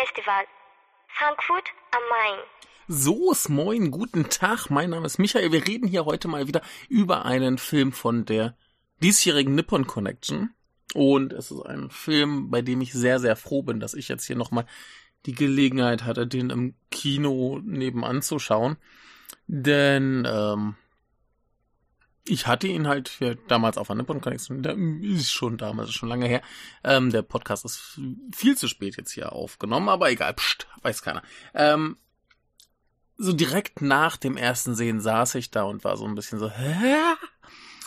Filmfestival, Frankfurt am Main. So, moin, guten Tag, mein Name ist Michael. Wir reden hier heute mal wieder über einen Film von der diesjährigen Nippon Connection. Und es ist ein Film, bei dem ich sehr, sehr froh bin, dass ich jetzt hier nochmal die Gelegenheit hatte, den im Kino nebenan zu schauen. Denn ähm, ich hatte ihn halt ja, damals auf Connection, der ist schon damals, ist schon lange her. Ähm, der Podcast ist viel zu spät jetzt hier aufgenommen, aber egal, pst, weiß keiner. Ähm, so direkt nach dem ersten Sehen saß ich da und war so ein bisschen so, hä?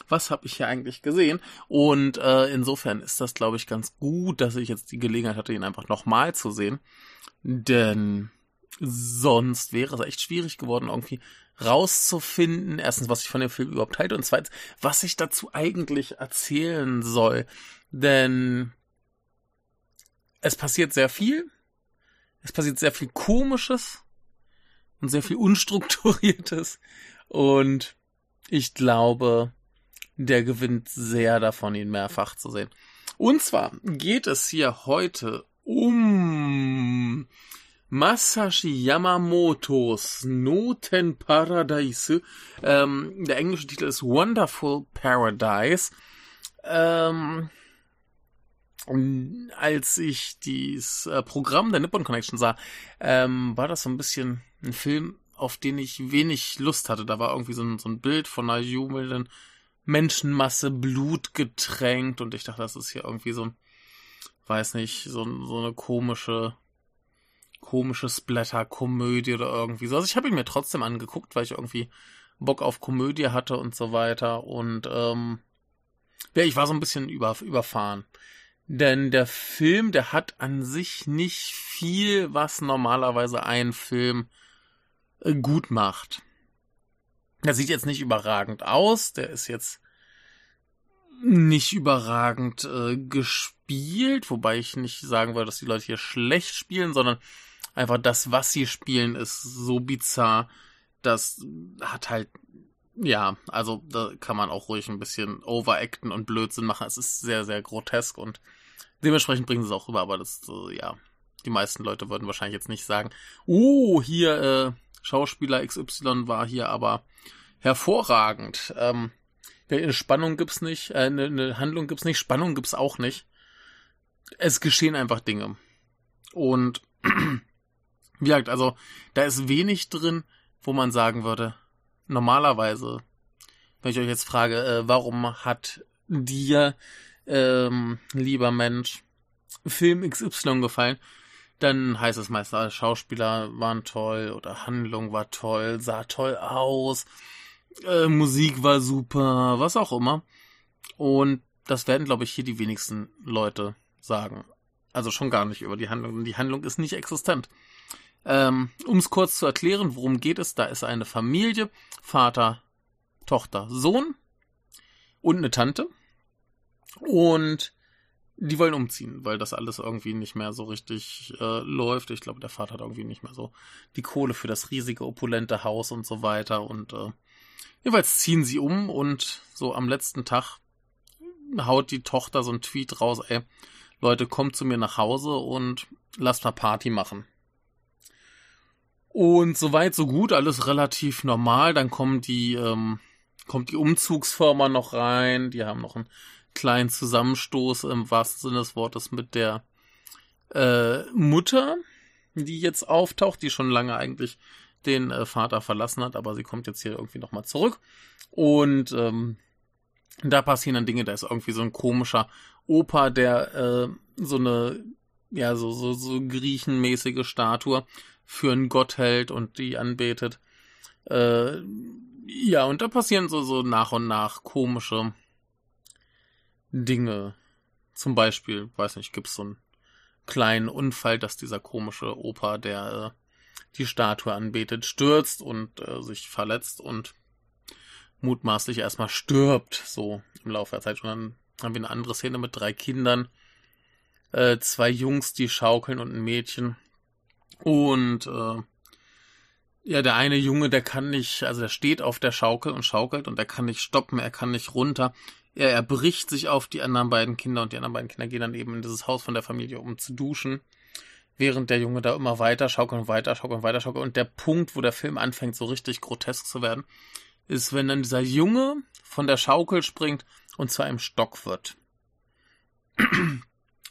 Was habe ich hier eigentlich gesehen? Und äh, insofern ist das, glaube ich, ganz gut, dass ich jetzt die Gelegenheit hatte, ihn einfach nochmal zu sehen. Denn sonst wäre es echt schwierig geworden, irgendwie rauszufinden, erstens, was ich von dem Film überhaupt halte und zweitens, was ich dazu eigentlich erzählen soll. Denn es passiert sehr viel, es passiert sehr viel Komisches und sehr viel Unstrukturiertes und ich glaube, der gewinnt sehr davon, ihn mehrfach zu sehen. Und zwar geht es hier heute um Masashi Yamamotos Notenparadise. Ähm, der englische Titel ist Wonderful Paradise. Ähm, als ich dieses äh, Programm der Nippon Connection sah, ähm, war das so ein bisschen ein Film, auf den ich wenig Lust hatte. Da war irgendwie so ein, so ein Bild von einer jubelnden Menschenmasse, Blut getränkt und ich dachte, das ist hier irgendwie so ein, weiß nicht, so, so eine komische komische Splatter-Komödie oder irgendwie so. Also ich habe ihn mir trotzdem angeguckt, weil ich irgendwie Bock auf Komödie hatte und so weiter. Und ähm, ja, ich war so ein bisschen über, überfahren. Denn der Film, der hat an sich nicht viel, was normalerweise ein Film äh, gut macht. Der sieht jetzt nicht überragend aus, der ist jetzt nicht überragend äh, gespielt, wobei ich nicht sagen würde, dass die Leute hier schlecht spielen, sondern einfach das, was sie spielen, ist so bizarr, das hat halt, ja, also da kann man auch ruhig ein bisschen overacten und Blödsinn machen. Es ist sehr, sehr grotesk und dementsprechend bringen sie es auch rüber, aber das, äh, ja, die meisten Leute würden wahrscheinlich jetzt nicht sagen, oh, hier, äh, Schauspieler XY war hier aber hervorragend. Ähm, eine Spannung gibt's nicht, äh, eine, eine Handlung gibt's nicht, Spannung gibt's auch nicht. Es geschehen einfach Dinge. Und wie gesagt, also da ist wenig drin, wo man sagen würde, normalerweise, wenn ich euch jetzt frage, äh, warum hat dir, ähm, lieber Mensch, Film XY gefallen, dann heißt es meist, ah, Schauspieler waren toll oder Handlung war toll, sah toll aus, äh, Musik war super, was auch immer. Und das werden, glaube ich, hier die wenigsten Leute sagen. Also schon gar nicht über die Handlung. Die Handlung ist nicht existent. Ähm, um es kurz zu erklären, worum geht es, da ist eine Familie, Vater, Tochter, Sohn und eine Tante. Und die wollen umziehen, weil das alles irgendwie nicht mehr so richtig äh, läuft. Ich glaube, der Vater hat irgendwie nicht mehr so die Kohle für das riesige, opulente Haus und so weiter. Und äh, jeweils ziehen sie um und so am letzten Tag haut die Tochter so ein Tweet raus, ey, Leute, kommt zu mir nach Hause und lasst mal Party machen. Und soweit, so gut, alles relativ normal. Dann kommen die, ähm, kommt die Umzugsfirma noch rein. Die haben noch einen kleinen Zusammenstoß im wahrsten Sinne des Wortes mit der äh, Mutter, die jetzt auftaucht, die schon lange eigentlich den äh, Vater verlassen hat, aber sie kommt jetzt hier irgendwie nochmal zurück. Und ähm, da passieren dann Dinge, da ist irgendwie so ein komischer Opa, der äh, so eine, ja, so, so, so griechenmäßige Statue für einen Gott hält und die anbetet. Äh, ja, und da passieren so, so nach und nach komische Dinge. Zum Beispiel, weiß nicht, gibt's so einen kleinen Unfall, dass dieser komische Opa, der äh, die Statue anbetet, stürzt und äh, sich verletzt und mutmaßlich erstmal stirbt, so im Laufe der Zeit. Und dann haben wir eine andere Szene mit drei Kindern, äh, zwei Jungs, die schaukeln und ein Mädchen. Und äh, ja, der eine Junge, der kann nicht, also der steht auf der Schaukel und schaukelt und der kann nicht stoppen, er kann nicht runter. er, er bricht sich auf die anderen beiden Kinder und die anderen beiden Kinder gehen dann eben in dieses Haus von der Familie, um zu duschen. Während der Junge da immer weiter schaukelt und weiter schaukelt und weiter schaukelt. Und der Punkt, wo der Film anfängt, so richtig grotesk zu werden, ist, wenn dann dieser Junge von der Schaukel springt und zu einem Stock wird.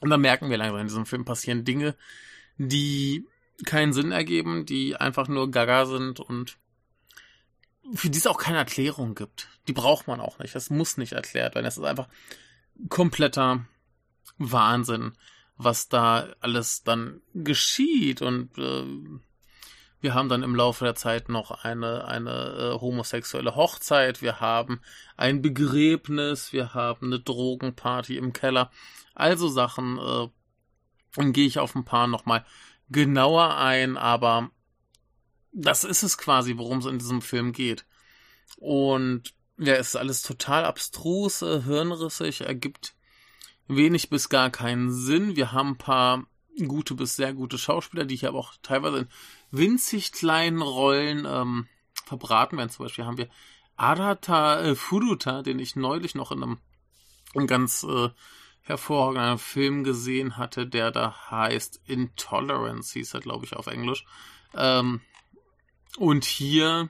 Und dann merken wir langsam, in diesem Film passieren Dinge, die keinen Sinn ergeben, die einfach nur gaga sind und für die es auch keine Erklärung gibt. Die braucht man auch nicht. Das muss nicht erklärt werden. Es ist einfach kompletter Wahnsinn, was da alles dann geschieht. Und äh, wir haben dann im Laufe der Zeit noch eine, eine äh, homosexuelle Hochzeit. Wir haben ein Begräbnis. Wir haben eine Drogenparty im Keller. Also Sachen. Äh, dann gehe ich auf ein paar nochmal genauer ein, aber das ist es quasi, worum es in diesem Film geht. Und ja, es ist alles total abstrus, hirnrissig, ergibt wenig bis gar keinen Sinn. Wir haben ein paar gute bis sehr gute Schauspieler, die hier aber auch teilweise in winzig kleinen Rollen ähm, verbraten werden. Zum Beispiel haben wir Arata äh, Furuta, den ich neulich noch in einem, einem ganz äh, hervorragenden Film gesehen hatte, der da heißt Intolerance, hieß er, glaube ich, auf Englisch. Ähm, und hier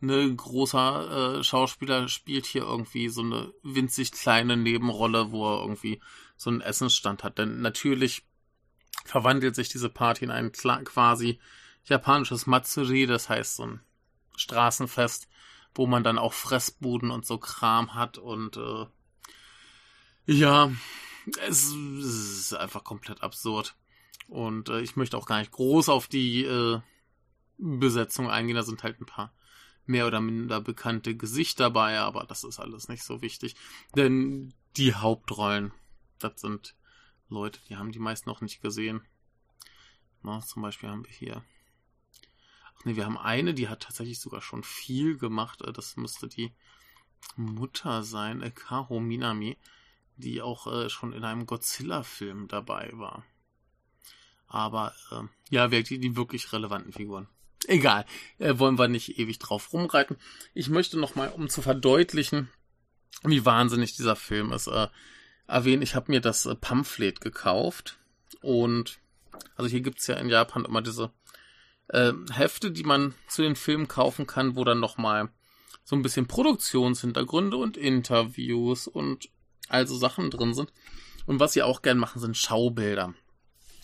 ne großer äh, Schauspieler spielt hier irgendwie so eine winzig kleine Nebenrolle, wo er irgendwie so einen Essensstand hat. Denn natürlich verwandelt sich diese Party in ein quasi japanisches Matsuri, das heißt so ein Straßenfest, wo man dann auch Fressbuden und so Kram hat und äh, ja, es, ist einfach komplett absurd. Und äh, ich möchte auch gar nicht groß auf die äh, Besetzung eingehen. Da sind halt ein paar mehr oder minder bekannte Gesichter dabei, aber das ist alles nicht so wichtig. Denn die Hauptrollen, das sind Leute, die haben die meisten noch nicht gesehen. Na, zum Beispiel haben wir hier. Ach nee, wir haben eine, die hat tatsächlich sogar schon viel gemacht. Äh, das müsste die Mutter sein, äh, Karo Minami, die auch äh, schon in einem Godzilla-Film dabei war. Aber äh, ja, die, die wirklich relevanten Figuren. Egal, äh, wollen wir nicht ewig drauf rumreiten. Ich möchte nochmal, um zu verdeutlichen, wie wahnsinnig dieser Film ist, äh, erwähnen, ich habe mir das äh, Pamphlet gekauft und also hier gibt's ja in Japan immer diese äh, Hefte, die man zu den Filmen kaufen kann, wo dann nochmal so ein bisschen Produktionshintergründe und Interviews und also Sachen drin sind. Und was sie auch gern machen, sind Schaubilder.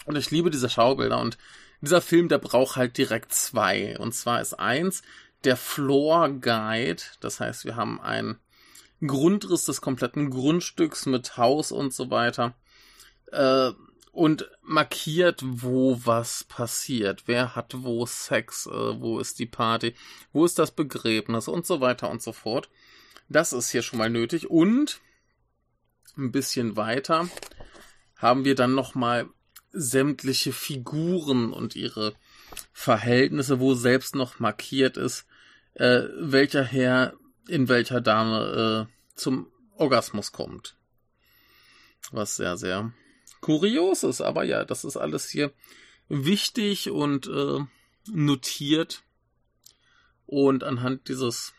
Und ich liebe diese Schaubilder und dieser Film, der braucht halt direkt zwei. Und zwar ist eins der Floor Guide. Das heißt, wir haben einen Grundriss des kompletten Grundstücks mit Haus und so weiter. Äh, und markiert, wo was passiert. Wer hat wo Sex, äh, wo ist die Party, wo ist das Begräbnis und so weiter und so fort. Das ist hier schon mal nötig. Und ein bisschen weiter haben wir dann nochmal sämtliche Figuren und ihre Verhältnisse, wo selbst noch markiert ist, äh, welcher Herr in welcher Dame äh, zum Orgasmus kommt. Was sehr, sehr kurios ist, aber ja, das ist alles hier wichtig und äh, notiert. Und anhand dieses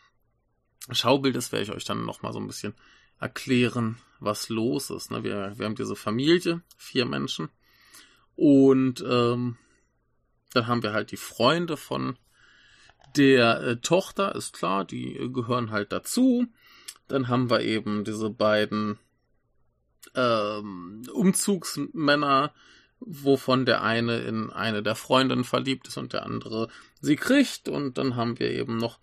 Schaubildes werde ich euch dann nochmal so ein bisschen erklären, was los ist. Ne? Wir, wir haben diese Familie, vier Menschen, und ähm, dann haben wir halt die Freunde von der äh, Tochter, ist klar, die äh, gehören halt dazu. Dann haben wir eben diese beiden ähm, Umzugsmänner, wovon der eine in eine der Freundinnen verliebt ist und der andere sie kriegt. Und dann haben wir eben noch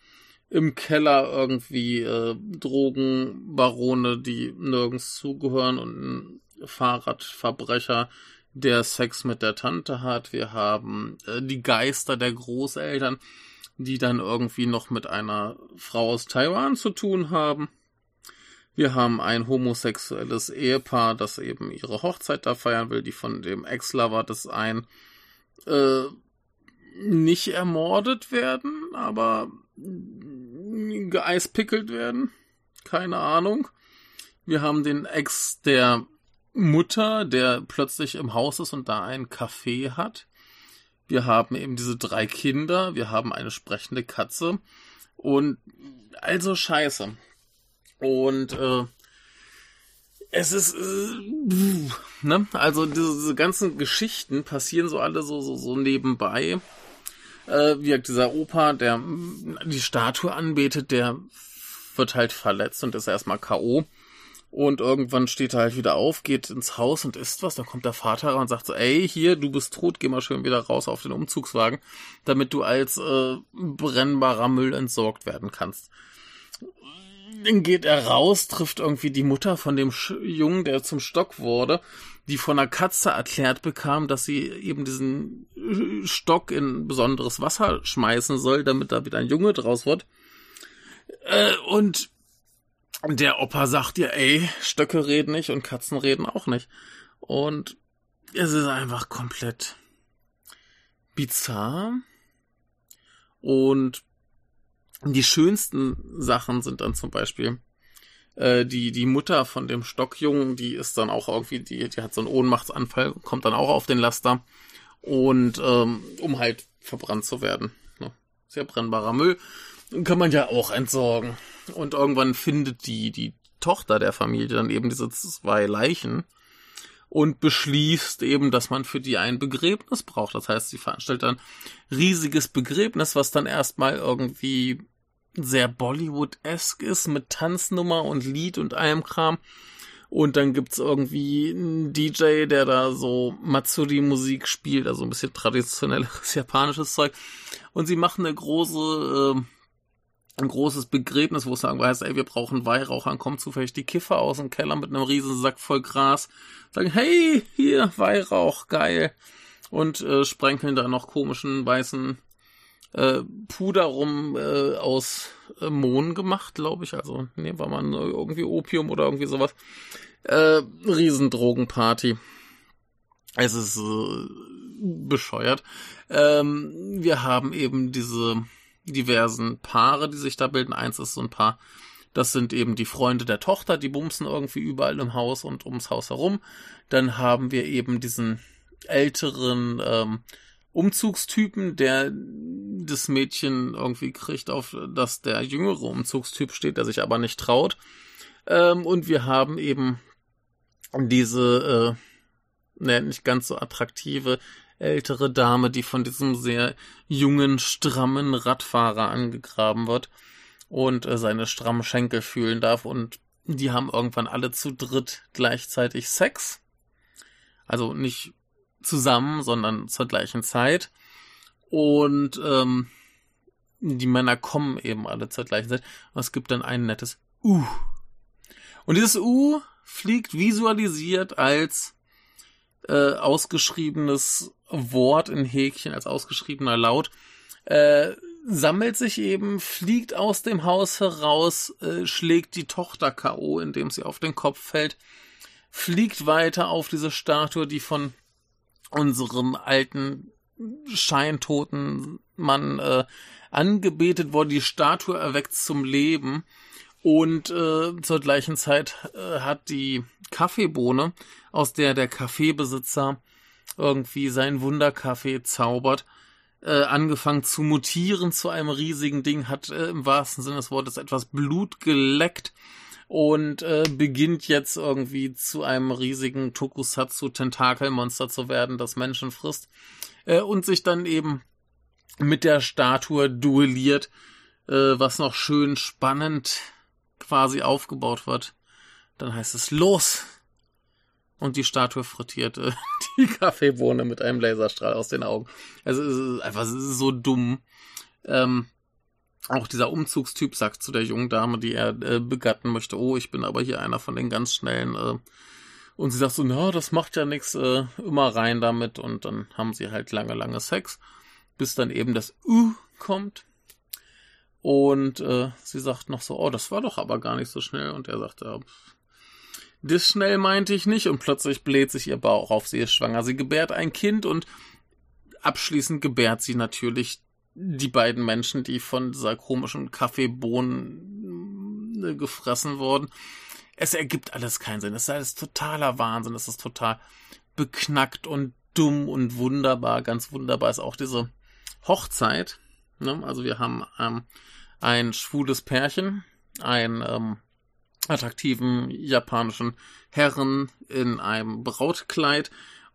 im Keller irgendwie äh, Drogenbarone, die nirgends zugehören und ein Fahrradverbrecher, der Sex mit der Tante hat. Wir haben äh, die Geister der Großeltern, die dann irgendwie noch mit einer Frau aus Taiwan zu tun haben. Wir haben ein homosexuelles Ehepaar, das eben ihre Hochzeit da feiern will, die von dem Ex-Lover des einen äh, nicht ermordet werden, aber geeispickelt werden. Keine Ahnung. Wir haben den Ex der Mutter, der plötzlich im Haus ist und da ein Café hat. Wir haben eben diese drei Kinder, wir haben eine sprechende Katze und also Scheiße. Und äh, es ist, äh, ne? Also diese, diese, ganzen Geschichten passieren so alle so, so, so nebenbei. Äh, wie dieser Opa, der die Statue anbetet, der wird halt verletzt und ist erstmal K.O. Und irgendwann steht er halt wieder auf, geht ins Haus und isst was. Dann kommt der Vater und sagt so, ey, hier, du bist tot, geh mal schön wieder raus auf den Umzugswagen, damit du als äh, brennbarer Müll entsorgt werden kannst. Dann geht er raus, trifft irgendwie die Mutter von dem Sch Jungen, der zum Stock wurde, die von einer Katze erklärt bekam, dass sie eben diesen äh, Stock in besonderes Wasser schmeißen soll, damit da wieder ein Junge draus wird. Äh, und der Opa sagt dir, ey, Stöcke reden nicht und Katzen reden auch nicht. Und es ist einfach komplett bizarr. Und die schönsten Sachen sind dann zum Beispiel äh, die die Mutter von dem Stockjungen, die ist dann auch irgendwie, die die hat so einen Ohnmachtsanfall, kommt dann auch auf den Laster und ähm, um halt verbrannt zu werden. Ne? Sehr brennbarer Müll kann man ja auch entsorgen. Und irgendwann findet die, die Tochter der Familie dann eben diese zwei Leichen und beschließt eben, dass man für die ein Begräbnis braucht. Das heißt, sie veranstaltet dann riesiges Begräbnis, was dann erstmal irgendwie sehr Bollywood-esque ist mit Tanznummer und Lied und allem Kram. Und dann gibt's irgendwie einen DJ, der da so Matsuri-Musik spielt, also ein bisschen traditionelles japanisches Zeug. Und sie machen eine große äh, ein großes Begräbnis, wo es sagen heißt, ey, wir brauchen Weihrauchern, kommen zufällig die Kiffer aus dem Keller mit einem riesen Sack voll Gras, sagen, hey, hier, Weihrauch, geil. Und äh, sprenkeln da noch komischen weißen äh, Puder rum äh, aus äh, Mohn gemacht, glaube ich. Also, nee, war man irgendwie Opium oder irgendwie sowas. Äh, Riesendrogenparty. Es ist äh, bescheuert. Ähm, wir haben eben diese diversen Paare, die sich da bilden. Eins ist so ein Paar, das sind eben die Freunde der Tochter, die bumsen irgendwie überall im Haus und ums Haus herum. Dann haben wir eben diesen älteren ähm, Umzugstypen, der das Mädchen irgendwie kriegt, auf dass der jüngere Umzugstyp steht, der sich aber nicht traut. Ähm, und wir haben eben diese, äh, ne, nicht ganz so attraktive ältere Dame, die von diesem sehr jungen, strammen Radfahrer angegraben wird und äh, seine strammen Schenkel fühlen darf. Und die haben irgendwann alle zu dritt gleichzeitig Sex. Also nicht zusammen, sondern zur gleichen Zeit. Und ähm, die Männer kommen eben alle zur gleichen Zeit. Und es gibt dann ein nettes Uh. Und dieses Uh fliegt visualisiert als äh, ausgeschriebenes Wort in Häkchen, als ausgeschriebener Laut, äh, sammelt sich eben, fliegt aus dem Haus heraus, äh, schlägt die Tochter K.O., indem sie auf den Kopf fällt, fliegt weiter auf diese Statue, die von unserem alten scheintoten Mann äh, angebetet wurde. Die Statue erweckt zum Leben und äh, zur gleichen Zeit äh, hat die Kaffeebohne, aus der der Kaffeebesitzer irgendwie seinen Wunderkaffee zaubert, äh, angefangen zu mutieren zu einem riesigen Ding, hat äh, im wahrsten Sinne des Wortes etwas Blut geleckt und äh, beginnt jetzt irgendwie zu einem riesigen Tokusatsu-Tentakelmonster zu werden, das Menschen frisst äh, und sich dann eben mit der Statue duelliert, äh, was noch schön spannend quasi aufgebaut wird. Dann heißt es los, und die Statue frittierte die Kaffeebohne mit einem Laserstrahl aus den Augen. Also es ist einfach es ist so dumm. Ähm, auch dieser Umzugstyp sagt zu der jungen Dame, die er äh, begatten möchte, oh, ich bin aber hier einer von den ganz schnellen. Äh, und sie sagt so, na, das macht ja nichts, äh, immer rein damit. Und dann haben sie halt lange, lange Sex, bis dann eben das Uh kommt. Und äh, sie sagt noch so, oh, das war doch aber gar nicht so schnell. Und er sagt, ja, das schnell meinte ich nicht und plötzlich bläht sich ihr Bauch auf. Sie ist schwanger. Sie gebärt ein Kind und abschließend gebärt sie natürlich die beiden Menschen, die von dieser komischen Kaffeebohnen äh, gefressen wurden. Es ergibt alles keinen Sinn. Es ist alles totaler Wahnsinn. Es ist total beknackt und dumm und wunderbar. Ganz wunderbar ist auch diese Hochzeit. Ne? Also wir haben ähm, ein schwules Pärchen, ein ähm, attraktiven japanischen Herren in einem Brautkleid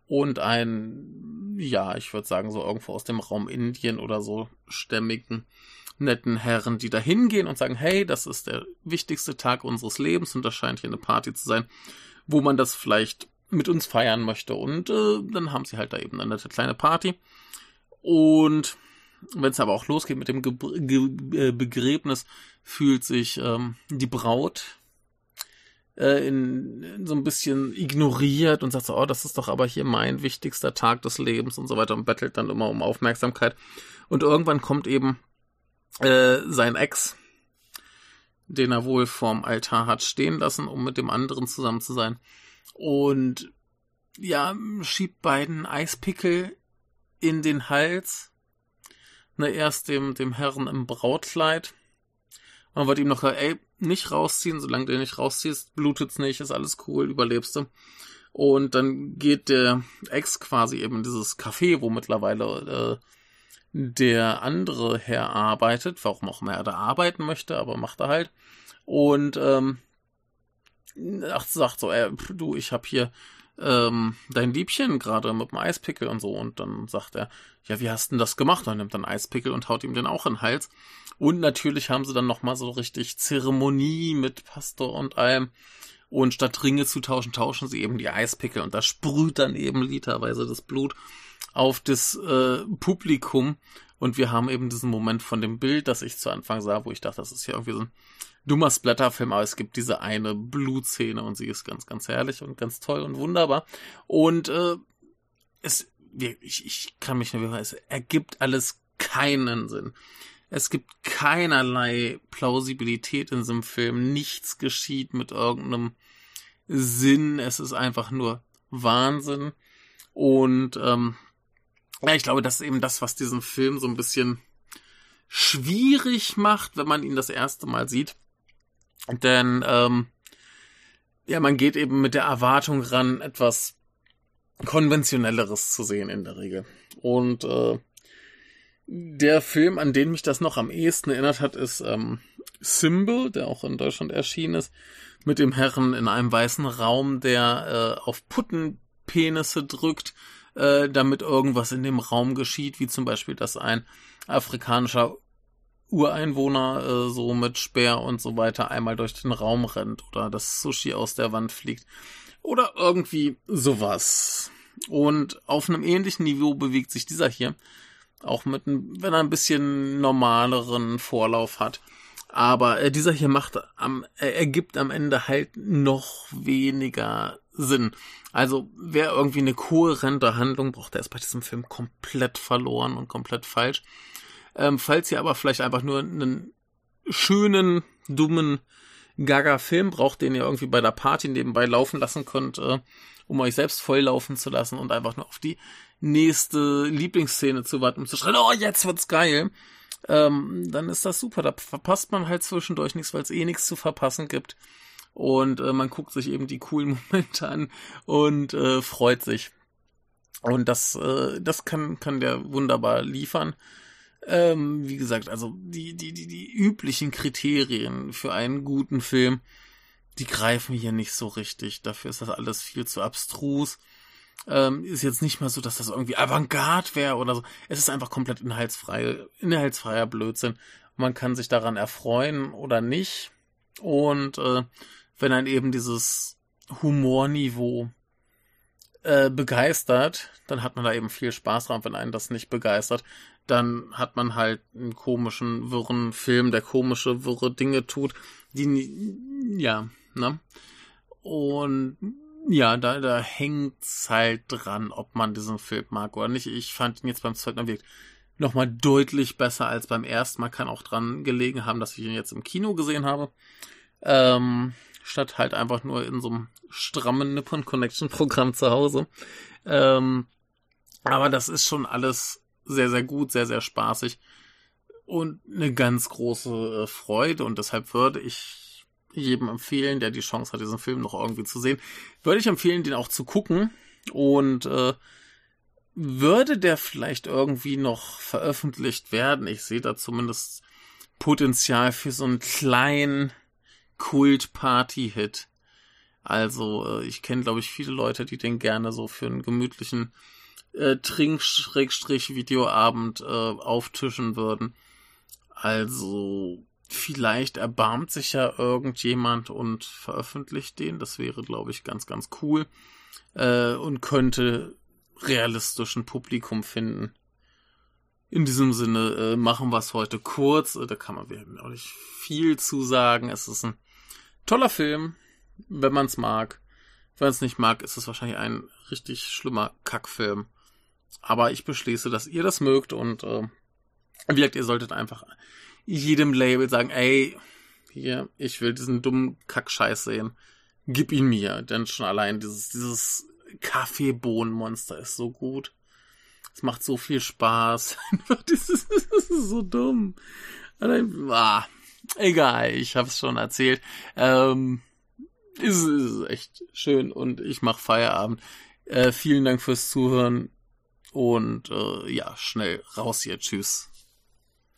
und ein, ja, ich würde sagen, so irgendwo aus dem Raum Indien oder so stämmigen, netten Herren, die da hingehen und sagen, hey, das ist der wichtigste Tag unseres Lebens und das scheint hier eine Party zu sein, wo man das vielleicht mit uns feiern möchte. Und äh, dann haben sie halt da eben eine nette kleine Party. Und wenn es aber auch losgeht mit dem Ge Ge äh, Begräbnis, fühlt sich ähm, die Braut äh, in, in, so ein bisschen ignoriert und sagt so, oh, das ist doch aber hier mein wichtigster Tag des Lebens und so weiter und bettelt dann immer um Aufmerksamkeit. Und irgendwann kommt eben äh, sein Ex, den er wohl vorm Altar hat stehen lassen, um mit dem anderen zusammen zu sein. Und ja, schiebt beiden Eispickel in den Hals. Ne, erst dem, dem Herrn im Brautkleid. Man wird ihm noch, ey, nicht rausziehen, solange du nicht rausziehst, blutet's nicht, ist alles cool, überlebst du. Und dann geht der Ex quasi eben in dieses Café, wo mittlerweile äh, der andere Herr arbeitet, warum auch immer er da arbeiten möchte, aber macht er halt. Und ähm, ach, sagt so, ey, du, ich hab hier ähm, dein Liebchen gerade mit dem Eispickel und so. Und dann sagt er, ja, wie hast denn das gemacht? Und nimmt dann Eispickel und haut ihm den auch in den Hals. Und natürlich haben sie dann nochmal so richtig Zeremonie mit Pastor und allem. Und statt Ringe zu tauschen, tauschen sie eben die Eispickel. Und da sprüht dann eben literweise das Blut auf das äh, Publikum. Und wir haben eben diesen Moment von dem Bild, das ich zu Anfang sah, wo ich dachte, das ist ja irgendwie so ein dummer Splatterfilm, aber es gibt diese eine Blutszene und sie ist ganz, ganz herrlich und ganz toll und wunderbar. Und äh, es, ich, ich kann mich nur es ergibt alles keinen Sinn. Es gibt keinerlei Plausibilität in diesem Film. Nichts geschieht mit irgendeinem Sinn. Es ist einfach nur Wahnsinn. Und ähm, ja, ich glaube, das ist eben das, was diesen Film so ein bisschen schwierig macht, wenn man ihn das erste Mal sieht. Denn ähm, ja, man geht eben mit der Erwartung ran, etwas konventionelleres zu sehen in der Regel. Und äh, der Film, an den mich das noch am ehesten erinnert hat, ist ähm, Symbol, der auch in Deutschland erschienen ist, mit dem Herren in einem weißen Raum, der äh, auf Puttenpenisse drückt, äh, damit irgendwas in dem Raum geschieht, wie zum Beispiel, dass ein afrikanischer Ureinwohner äh, so mit Speer und so weiter einmal durch den Raum rennt oder das Sushi aus der Wand fliegt oder irgendwie sowas. Und auf einem ähnlichen Niveau bewegt sich dieser hier, auch mit, wenn er ein bisschen normaleren Vorlauf hat. Aber äh, dieser hier macht am, äh, ergibt am Ende halt noch weniger Sinn. Also wer irgendwie eine kohärente Handlung braucht, der ist bei diesem Film komplett verloren und komplett falsch. Ähm, falls ihr aber vielleicht einfach nur einen schönen, dummen Gaga-Film braucht, den ihr irgendwie bei der Party nebenbei laufen lassen könnt, äh, um euch selbst volllaufen zu lassen und einfach nur auf die nächste Lieblingsszene zu warten, um zu schreien, oh, jetzt wird's geil, ähm, dann ist das super. Da verpasst man halt zwischendurch nichts, weil es eh nichts zu verpassen gibt. Und äh, man guckt sich eben die coolen Momente an und äh, freut sich. Und das, äh, das kann, kann der wunderbar liefern. Ähm, wie gesagt, also die, die, die, die üblichen Kriterien für einen guten Film, die greifen hier nicht so richtig. Dafür ist das alles viel zu abstrus. Ähm, ist jetzt nicht mal so, dass das irgendwie Avantgarde wäre oder so. Es ist einfach komplett inhaltsfrei, inhaltsfreier Blödsinn. Man kann sich daran erfreuen oder nicht. Und äh, wenn ein eben dieses Humorniveau äh, begeistert, dann hat man da eben viel Spaß dran. Wenn einen das nicht begeistert, dann hat man halt einen komischen, wirren Film, der komische, wirre Dinge tut, die, ja, ne? Und ja, da, da hängt's halt dran, ob man diesen Film mag oder nicht. Ich fand ihn jetzt beim zweiten Objekt nochmal deutlich besser als beim ersten Mal. Kann auch dran gelegen haben, dass ich ihn jetzt im Kino gesehen habe. Ähm, statt halt einfach nur in so einem strammen Nippon Connection Programm zu Hause. Ähm, aber das ist schon alles sehr, sehr gut, sehr, sehr spaßig und eine ganz große äh, Freude und deshalb würde ich jedem empfehlen, der die Chance hat, diesen Film noch irgendwie zu sehen, würde ich empfehlen, den auch zu gucken und äh, würde der vielleicht irgendwie noch veröffentlicht werden. Ich sehe da zumindest Potenzial für so einen kleinen Kult-Party-Hit. Also, äh, ich kenne, glaube ich, viele Leute, die den gerne so für einen gemütlichen äh, Trink-Videoabend äh, auftischen würden. Also, vielleicht erbarmt sich ja irgendjemand und veröffentlicht den. Das wäre, glaube ich, ganz, ganz cool. Äh, und könnte realistischen Publikum finden. In diesem Sinne äh, machen wir es heute kurz. Äh, da kann man auch nicht viel zu sagen. Es ist ein toller Film, wenn man es mag. Wenn man es nicht mag, ist es wahrscheinlich ein richtig schlimmer Kackfilm. Aber ich beschließe, dass ihr das mögt und äh, wie gesagt, ihr solltet einfach jedem Label sagen, ey, hier, ich will diesen dummen Kackscheiß sehen. Gib ihn mir, denn schon allein dieses, dieses Kaffeebohnenmonster ist so gut. Es macht so viel Spaß. das, ist, das ist so dumm. Ah, egal, ich hab's schon erzählt. Ähm, es ist echt schön und ich mach Feierabend. Äh, vielen Dank fürs Zuhören und äh, ja, schnell raus hier. Tschüss.